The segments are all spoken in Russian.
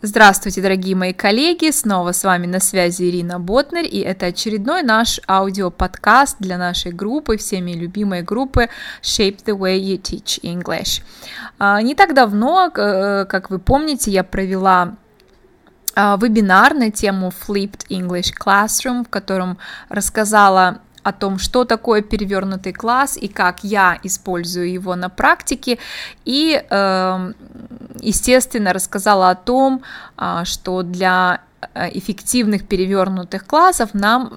Здравствуйте, дорогие мои коллеги! Снова с вами на связи Ирина Ботнер, и это очередной наш аудиоподкаст для нашей группы, всеми любимой группы Shape the Way You Teach English. А, не так давно, э, как вы помните, я провела а, вебинар на тему Flipped English Classroom, в котором рассказала о том, что такое перевернутый класс и как я использую его на практике. И, эм, естественно, рассказала о том, а, что для э, эффективных перевернутых классов нам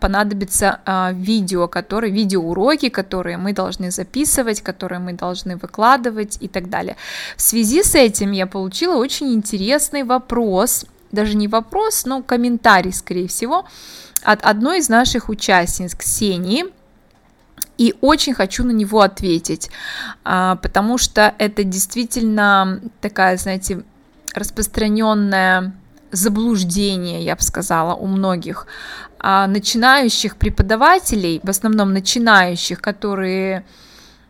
понадобится а, видео, которые, видеоуроки, которые мы должны записывать, которые мы должны выкладывать и так далее. В связи с этим я получила очень интересный вопрос, даже не вопрос, но комментарий, скорее всего, от одной из наших участниц, Ксении, и очень хочу на него ответить, а, потому что это действительно такая, знаете, распространенное заблуждение, я бы сказала, у многих а начинающих преподавателей, в основном начинающих, которые,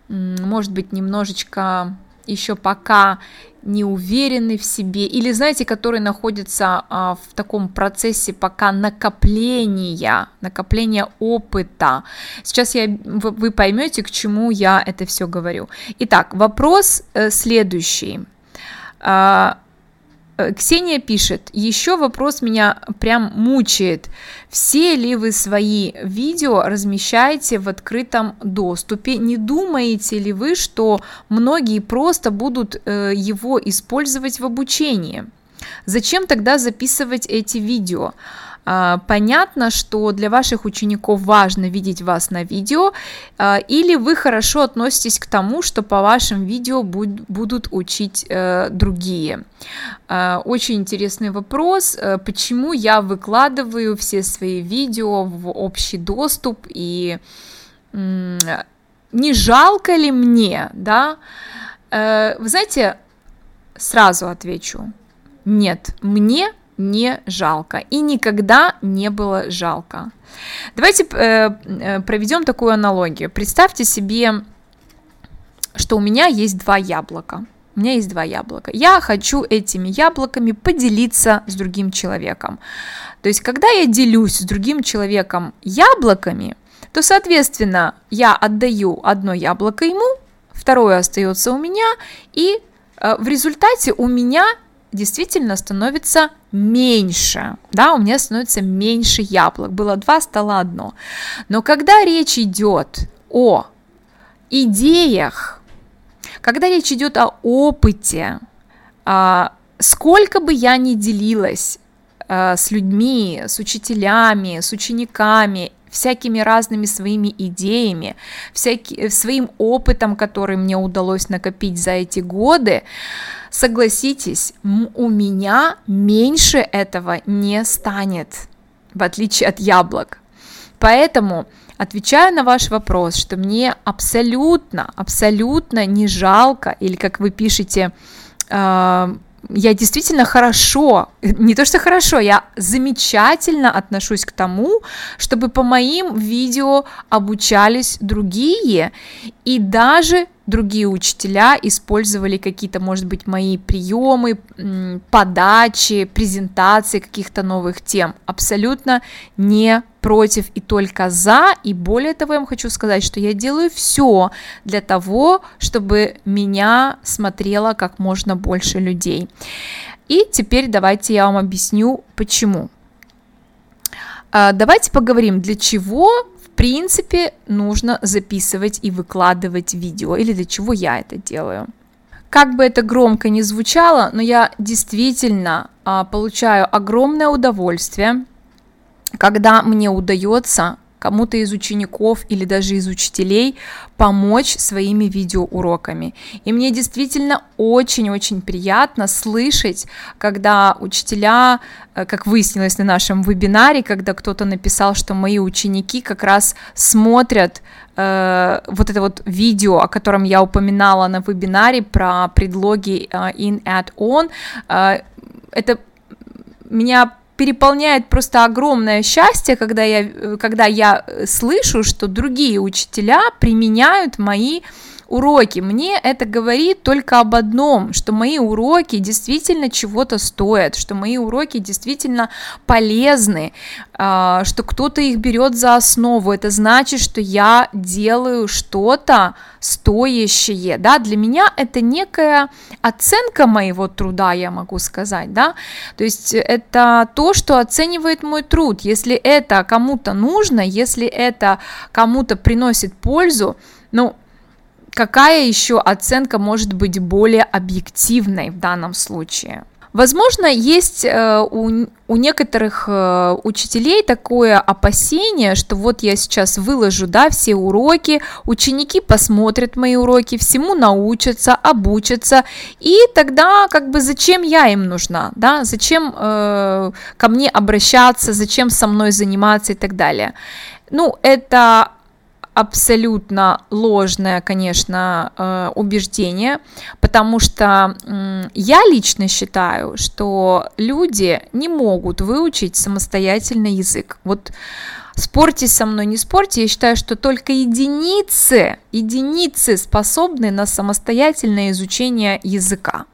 может быть, немножечко еще пока не уверены в себе, или, знаете, которые находятся а, в таком процессе пока накопления, накопления опыта. Сейчас я, вы, поймете, к чему я это все говорю. Итак, вопрос э, следующий. А, Ксения пишет, еще вопрос меня прям мучает. Все ли вы свои видео размещаете в открытом доступе? Не думаете ли вы, что многие просто будут э, его использовать в обучении? Зачем тогда записывать эти видео? А, понятно, что для ваших учеников важно видеть вас на видео, а, или вы хорошо относитесь к тому, что по вашим видео будут учить э, другие. А, очень интересный вопрос, э, почему я выкладываю все свои видео в общий доступ и не жалко ли мне, да? Э, вы знаете, сразу отвечу, нет, мне не жалко и никогда не было жалко. Давайте э, э, проведем такую аналогию. Представьте себе, что у меня есть два яблока. У меня есть два яблока. Я хочу этими яблоками поделиться с другим человеком. То есть, когда я делюсь с другим человеком яблоками, то, соответственно, я отдаю одно яблоко ему, второе остается у меня, и э, в результате у меня действительно становится меньше, да, у меня становится меньше яблок, было два, стало одно. Но когда речь идет о идеях, когда речь идет о опыте, а, сколько бы я ни делилась а, с людьми, с учителями, с учениками, всякими разными своими идеями, всякий, своим опытом, который мне удалось накопить за эти годы, Согласитесь, у меня меньше этого не станет, в отличие от яблок. Поэтому отвечаю на ваш вопрос, что мне абсолютно, абсолютно не жалко, или как вы пишете, э, я действительно хорошо, не то что хорошо, я замечательно отношусь к тому, чтобы по моим видео обучались другие, и даже другие учителя использовали какие-то, может быть, мои приемы, подачи, презентации каких-то новых тем. Абсолютно не против и только за. И более того, я вам хочу сказать, что я делаю все для того, чтобы меня смотрело как можно больше людей. И теперь давайте я вам объясню, почему. А, давайте поговорим, для чего принципе, нужно записывать и выкладывать видео, или для чего я это делаю. Как бы это громко не звучало, но я действительно а, получаю огромное удовольствие, когда мне удается кому-то из учеников или даже из учителей помочь своими видеоуроками. И мне действительно очень-очень приятно слышать, когда учителя, э, как выяснилось на нашем вебинаре, когда кто-то написал, что мои ученики как раз смотрят э, вот это вот видео, о котором я упоминала на вебинаре про предлоги э, in, at, on, э, это меня переполняет просто огромное счастье, когда я, когда я слышу, что другие учителя применяют мои уроки, мне это говорит только об одном, что мои уроки действительно чего-то стоят, что мои уроки действительно полезны, а, что кто-то их берет за основу. Это значит, что я делаю что-то стоящее, да, для меня это некая оценка моего труда, я могу сказать, да, то есть это то, что оценивает мой труд, если это кому-то нужно, если это кому-то приносит пользу, ну, какая еще оценка может быть более объективной в данном случае? Возможно, есть э, у, у некоторых э, учителей такое опасение, что вот я сейчас выложу, да, все уроки, ученики посмотрят мои уроки, всему научатся, обучатся, и тогда как бы зачем я им нужна, да, зачем э, ко мне обращаться, зачем со мной заниматься и так далее. Ну, это абсолютно ложное, конечно, э, убеждение, потому что я лично считаю, что люди не могут выучить самостоятельно язык. Вот спорьте со мной, не спорьте, я считаю, что только единицы, единицы способны на самостоятельное изучение языка.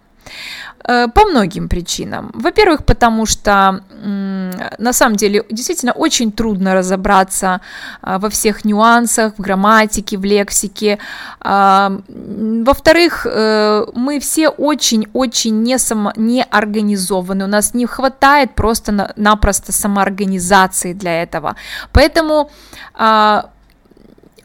Э, по многим причинам. Во-первых, потому что на самом деле действительно очень трудно разобраться а, во всех нюансах, в грамматике, в лексике. А, во-вторых, э, мы все очень-очень не, само, не организованы, у нас не хватает просто-напросто самоорганизации для этого. Поэтому а,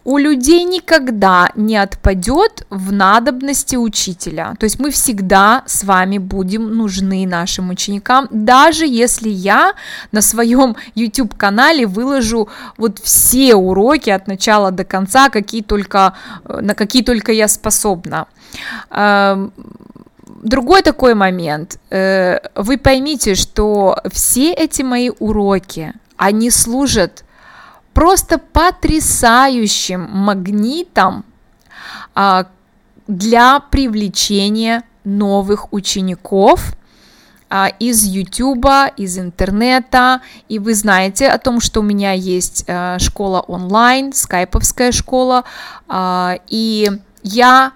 у людей никогда не отпадет в надобности учителя. То есть мы всегда с вами будем нужны нашим ученикам, даже если я на своем YouTube-канале выложу вот все уроки от начала до конца, какие только, э, на какие только я способна. Эм, другой такой момент. Э, вы поймите, что все эти мои уроки, они служат просто потрясающим магнитом а, для привлечения новых учеников а, из YouTube, из интернета, и вы знаете о том, что у меня есть а, школа онлайн, скайповская школа, а, и я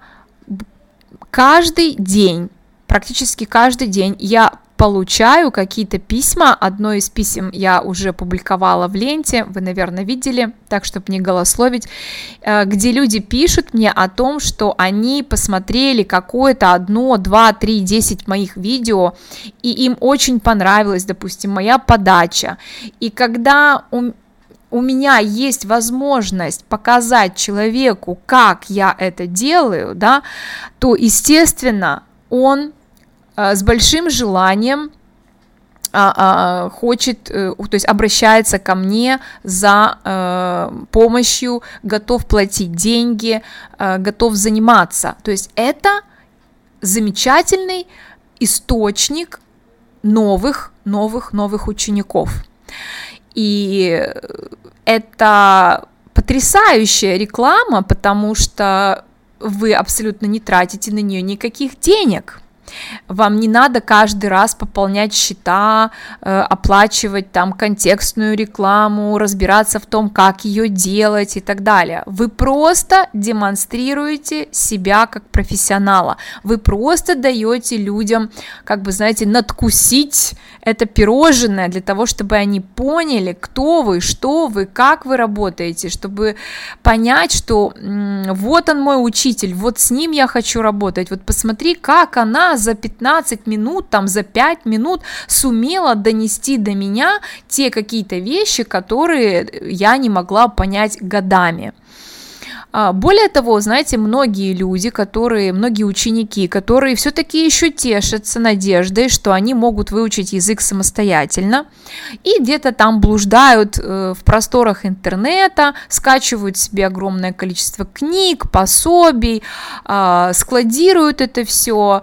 каждый день, практически каждый день я получаю какие-то письма. Одно из писем я уже публиковала в ленте, вы, наверное, видели, так, чтобы не голословить, э, где люди пишут мне о том, что они посмотрели какое-то одно, два, три, десять моих видео, и им очень понравилась, допустим, моя подача. И когда у, у меня есть возможность показать человеку, как я это делаю, да, то, естественно, он с большим желанием а, а, хочет, э, то есть обращается ко мне за э, помощью, готов платить деньги, э, готов заниматься. То есть это замечательный источник новых, новых, новых учеников. И это потрясающая реклама, потому что вы абсолютно не тратите на нее никаких денег. Вам не надо каждый раз пополнять счета, э, оплачивать там контекстную рекламу, разбираться в том, как ее делать и так далее. Вы просто демонстрируете себя как профессионала. Вы просто даете людям, как бы, знаете, надкусить это пирожное для того, чтобы они поняли, кто вы, что вы, как вы работаете, чтобы понять, что вот он мой учитель, вот с ним я хочу работать, вот посмотри, как она за 15 минут, там за 5 минут сумела донести до меня те какие-то вещи, которые я не могла понять годами. А, более того, знаете, многие люди, которые, многие ученики, которые все-таки еще тешатся надеждой, что они могут выучить язык самостоятельно, и где-то там блуждают э, в просторах интернета, скачивают себе огромное количество книг, пособий, а, складируют это все,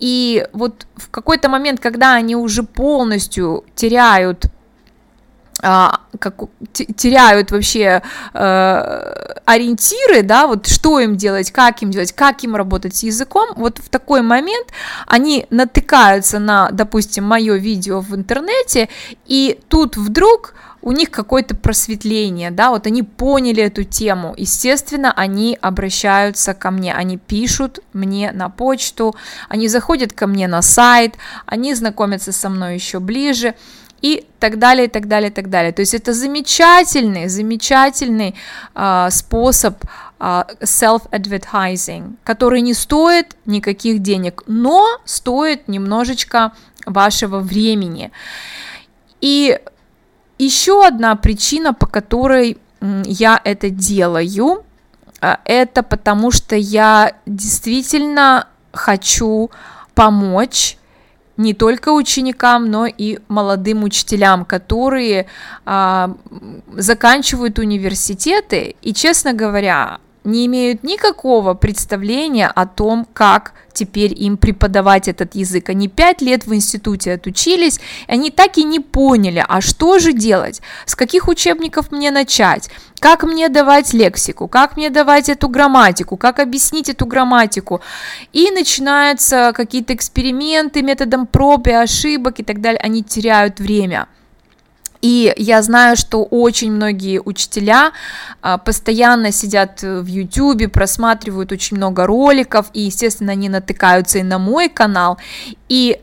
и вот в какой-то момент, когда они уже полностью теряют а, как, теряют вообще э, ориентиры, да, вот что им делать, как им делать, как им работать с языком, вот в такой момент они натыкаются на, допустим, мое видео в интернете, и тут вдруг у них какое-то просветление, да, вот они поняли эту тему, естественно, они обращаются ко мне, они пишут мне на почту, они заходят ко мне на сайт, они знакомятся со мной еще ближе, и так далее, и так далее, и так далее. То есть это замечательный, замечательный э, способ э, self-advertising, который не стоит никаких денег, но стоит немножечко вашего времени. И еще одна причина, по которой я это делаю, а, это потому что я действительно хочу помочь не только ученикам, но и молодым учителям, которые а, заканчивают университеты и, честно говоря, не имеют никакого представления о том, как теперь им преподавать этот язык. Они пять лет в институте отучились, и они так и не поняли, а что же делать, с каких учебников мне начать, как мне давать лексику, как мне давать эту грамматику, как объяснить эту грамматику. И начинаются какие-то эксперименты методом проб и ошибок и так далее. Они теряют время. И я знаю, что очень многие учителя а, постоянно сидят в YouTube, просматривают очень много роликов, и, естественно, они натыкаются и на мой канал. И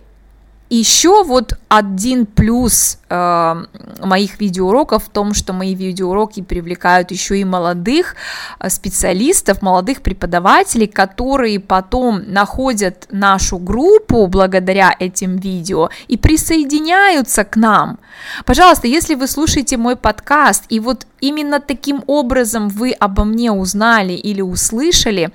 еще вот один плюс э, моих видеоуроков в том, что мои видеоуроки привлекают еще и молодых э, специалистов, молодых преподавателей, которые потом находят нашу группу благодаря этим видео и присоединяются к нам. Пожалуйста, если вы слушаете мой подкаст и вот именно таким образом вы обо мне узнали или услышали,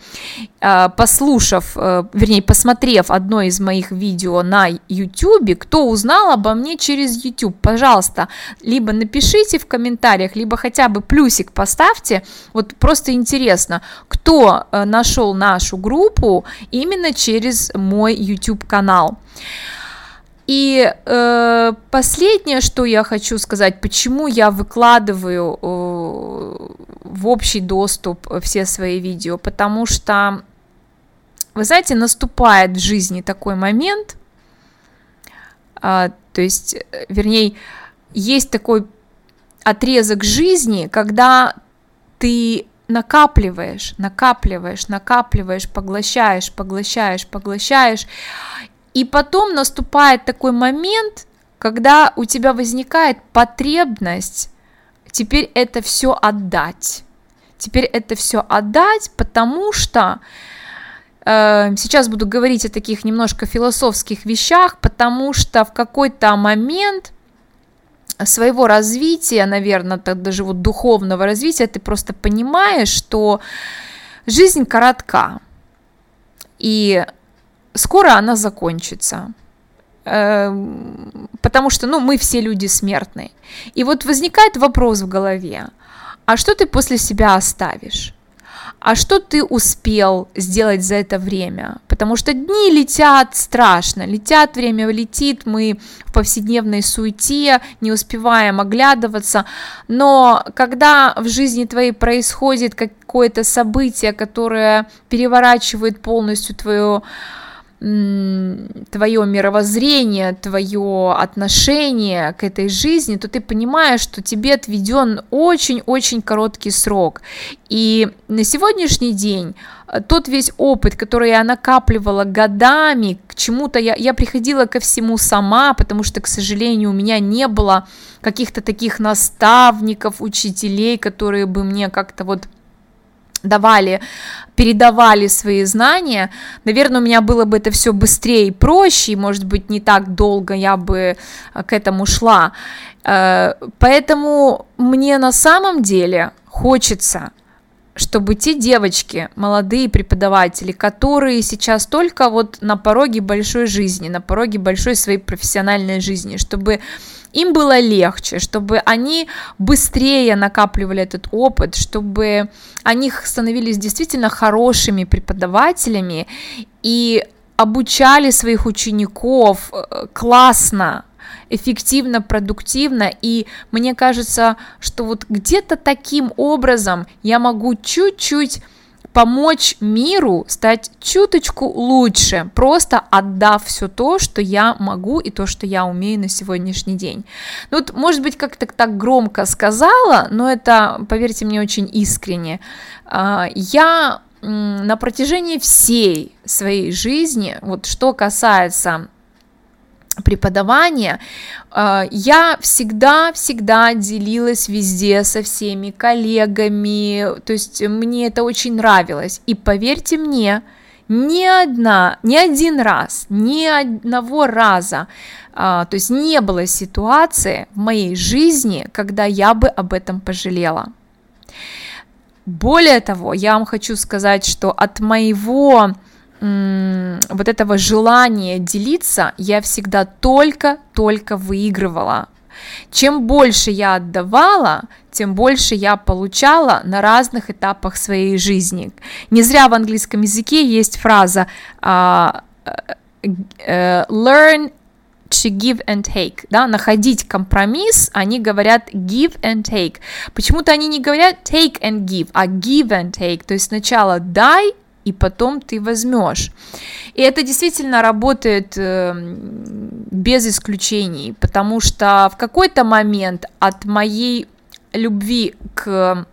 послушав, э, вернее, посмотрев одно из моих видео на YouTube, кто узнал обо мне через YouTube, пожалуйста, либо напишите в комментариях, либо хотя бы плюсик поставьте, вот просто интересно, кто э, нашел нашу группу именно через мой YouTube канал. И э, последнее, что я хочу сказать, почему я выкладываю э, в общий доступ все свои видео, потому что, вы знаете, наступает в жизни такой момент, э, то есть, вернее, есть такой отрезок жизни, когда ты накапливаешь, накапливаешь, накапливаешь, поглощаешь, поглощаешь, поглощаешь, и потом наступает такой момент, когда у тебя возникает потребность теперь это все отдать. Теперь это все отдать, потому что э, сейчас буду говорить о таких немножко философских вещах, потому что в какой-то момент своего развития, наверное, так даже вот духовного развития, ты просто понимаешь, что жизнь коротка. И скоро она закончится эм, потому что, ну, мы все люди смертные. И вот возникает вопрос в голове, а что ты после себя оставишь? А что ты успел сделать за это время? Потому что дни летят страшно, летят, время летит, мы в повседневной суете, не успеваем оглядываться, но когда в жизни твоей происходит какое-то событие, которое переворачивает полностью твою твое мировоззрение, твое отношение к этой жизни, то ты понимаешь, что тебе отведен очень-очень короткий срок. И на сегодняшний день э, тот весь опыт, который я накапливала годами, к чему-то я, я приходила ко всему сама, потому что, к сожалению, у меня не было каких-то таких наставников, учителей, которые бы мне как-то вот давали, передавали свои знания, наверное, у меня было бы это все быстрее и проще, и, может быть, не так долго я бы э, к этому шла. Э, поэтому мне на самом деле хочется чтобы те девочки, молодые преподаватели, которые сейчас только вот на пороге большой жизни, на пороге большой своей профессиональной жизни, чтобы им было легче, чтобы они быстрее накапливали этот опыт, чтобы они становились действительно хорошими преподавателями и обучали своих учеников э, классно, эффективно, продуктивно, и мне кажется, что вот где-то таким образом я могу чуть-чуть помочь миру стать чуточку лучше, просто отдав все то, что я могу и то, что я умею на сегодняшний день. Ну, вот, может быть, как-то так громко сказала, но это, поверьте мне, очень искренне. А, я на протяжении всей своей жизни, вот что касается преподавания, э, я всегда-всегда делилась везде со всеми коллегами, то есть мне это очень нравилось. И поверьте мне, ни одна, ни один раз, ни одного раза, а, то есть не было ситуации в моей жизни, когда я бы об этом пожалела. Более того, я вам хочу сказать, что от моего вот этого желания делиться я всегда только-только выигрывала. Чем больше я отдавала, тем больше я получала на разных этапах своей жизни. Не зря в английском языке есть фраза uh, learn to give and take, да, находить компромисс, они говорят give and take. Почему-то они не говорят take and give, а give and take, то есть сначала дай, и потом ты возьмешь. И это действительно работает э, без исключений, потому что в какой-то момент от моей любви к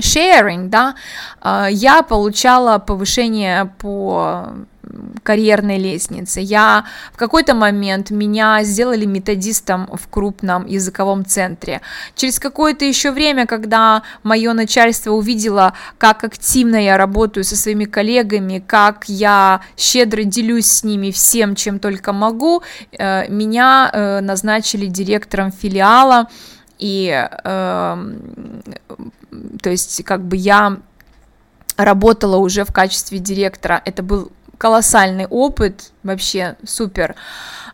sharing, да, э, я получала повышение по карьерной лестнице. Я в какой-то момент меня сделали методистом в крупном языковом центре. Через какое-то еще время, когда мое начальство увидело, как активно я работаю со своими коллегами, как я щедро делюсь с ними всем, чем только могу, э, меня э, назначили директором филиала. И, э, то есть, как бы я работала уже в качестве директора. Это был колоссальный опыт, вообще супер.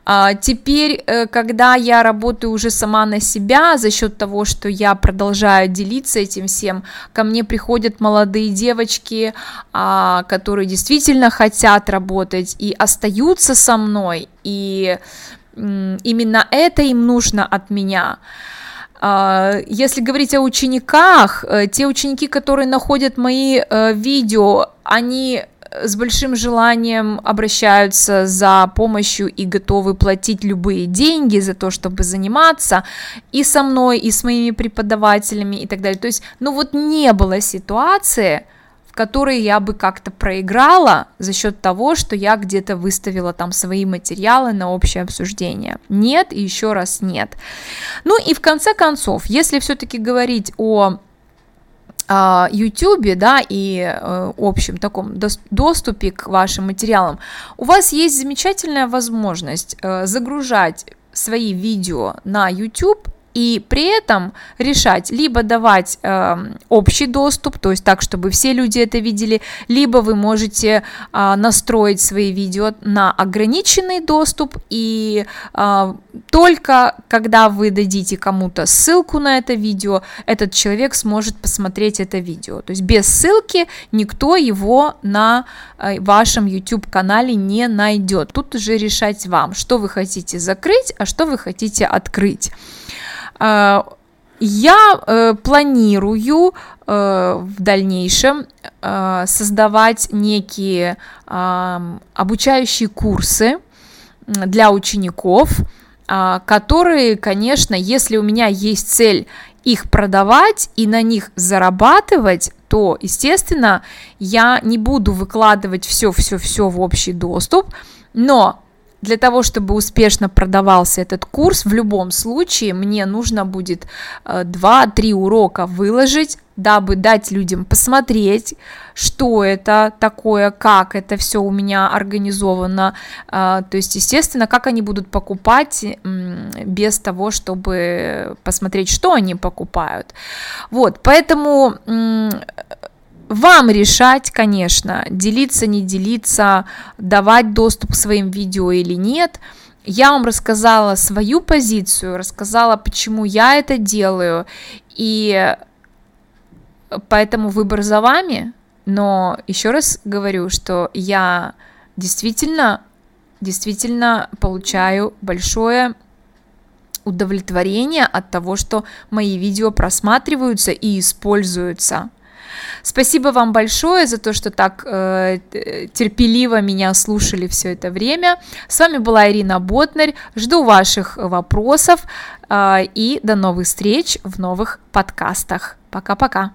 А теперь, э, когда я работаю уже сама на себя, за счет того, что я продолжаю делиться этим всем, ко мне приходят молодые девочки, а, которые действительно хотят работать и остаются со мной, и именно это им нужно от меня. А, если говорить о учениках, э, те ученики, которые находят мои э, видео, они с большим желанием обращаются за помощью и готовы платить любые деньги за то, чтобы заниматься и со мной, и с моими преподавателями и так далее. То есть, ну вот не было ситуации, в которой я бы как-то проиграла за счет того, что я где-то выставила там свои материалы на общее обсуждение. Нет, и еще раз нет. Ну и в конце концов, если все-таки говорить о YouTube, да, и э, общем таком доступе к вашим материалам, у вас есть замечательная возможность э, загружать свои видео на YouTube и при этом решать либо давать э, общий доступ, то есть так, чтобы все люди это видели, либо вы можете э, настроить свои видео на ограниченный доступ и э, только когда вы дадите кому-то ссылку на это видео, этот человек сможет посмотреть это видео. То есть без ссылки никто его на э, вашем YouTube канале не найдет. Тут уже решать вам, что вы хотите закрыть, а что вы хотите открыть. Э, я э, планирую э, в дальнейшем создавать некие обучающие курсы для учеников, которые, конечно, если у меня есть цель их продавать и на них зарабатывать, то, естественно, я не буду выкладывать все-все-все в общий доступ, но для того, чтобы успешно продавался этот курс, в любом случае мне нужно будет 2-3 э, урока выложить, дабы дать людям посмотреть, что это такое, как это все у меня организовано, э, то есть, естественно, как они будут покупать без того, чтобы посмотреть, что они покупают. Вот, поэтому вам решать, конечно, делиться, не делиться, давать доступ к своим видео или нет. Я вам рассказала свою позицию, рассказала, почему я это делаю, и поэтому выбор за вами, но еще раз говорю, что я действительно, действительно получаю большое удовлетворение от того, что мои видео просматриваются и используются. Спасибо вам большое за то, что так э, терпеливо меня слушали все это время. С вами была Ирина Ботнарь. Жду ваших вопросов э, и до новых встреч в новых подкастах. Пока-пока.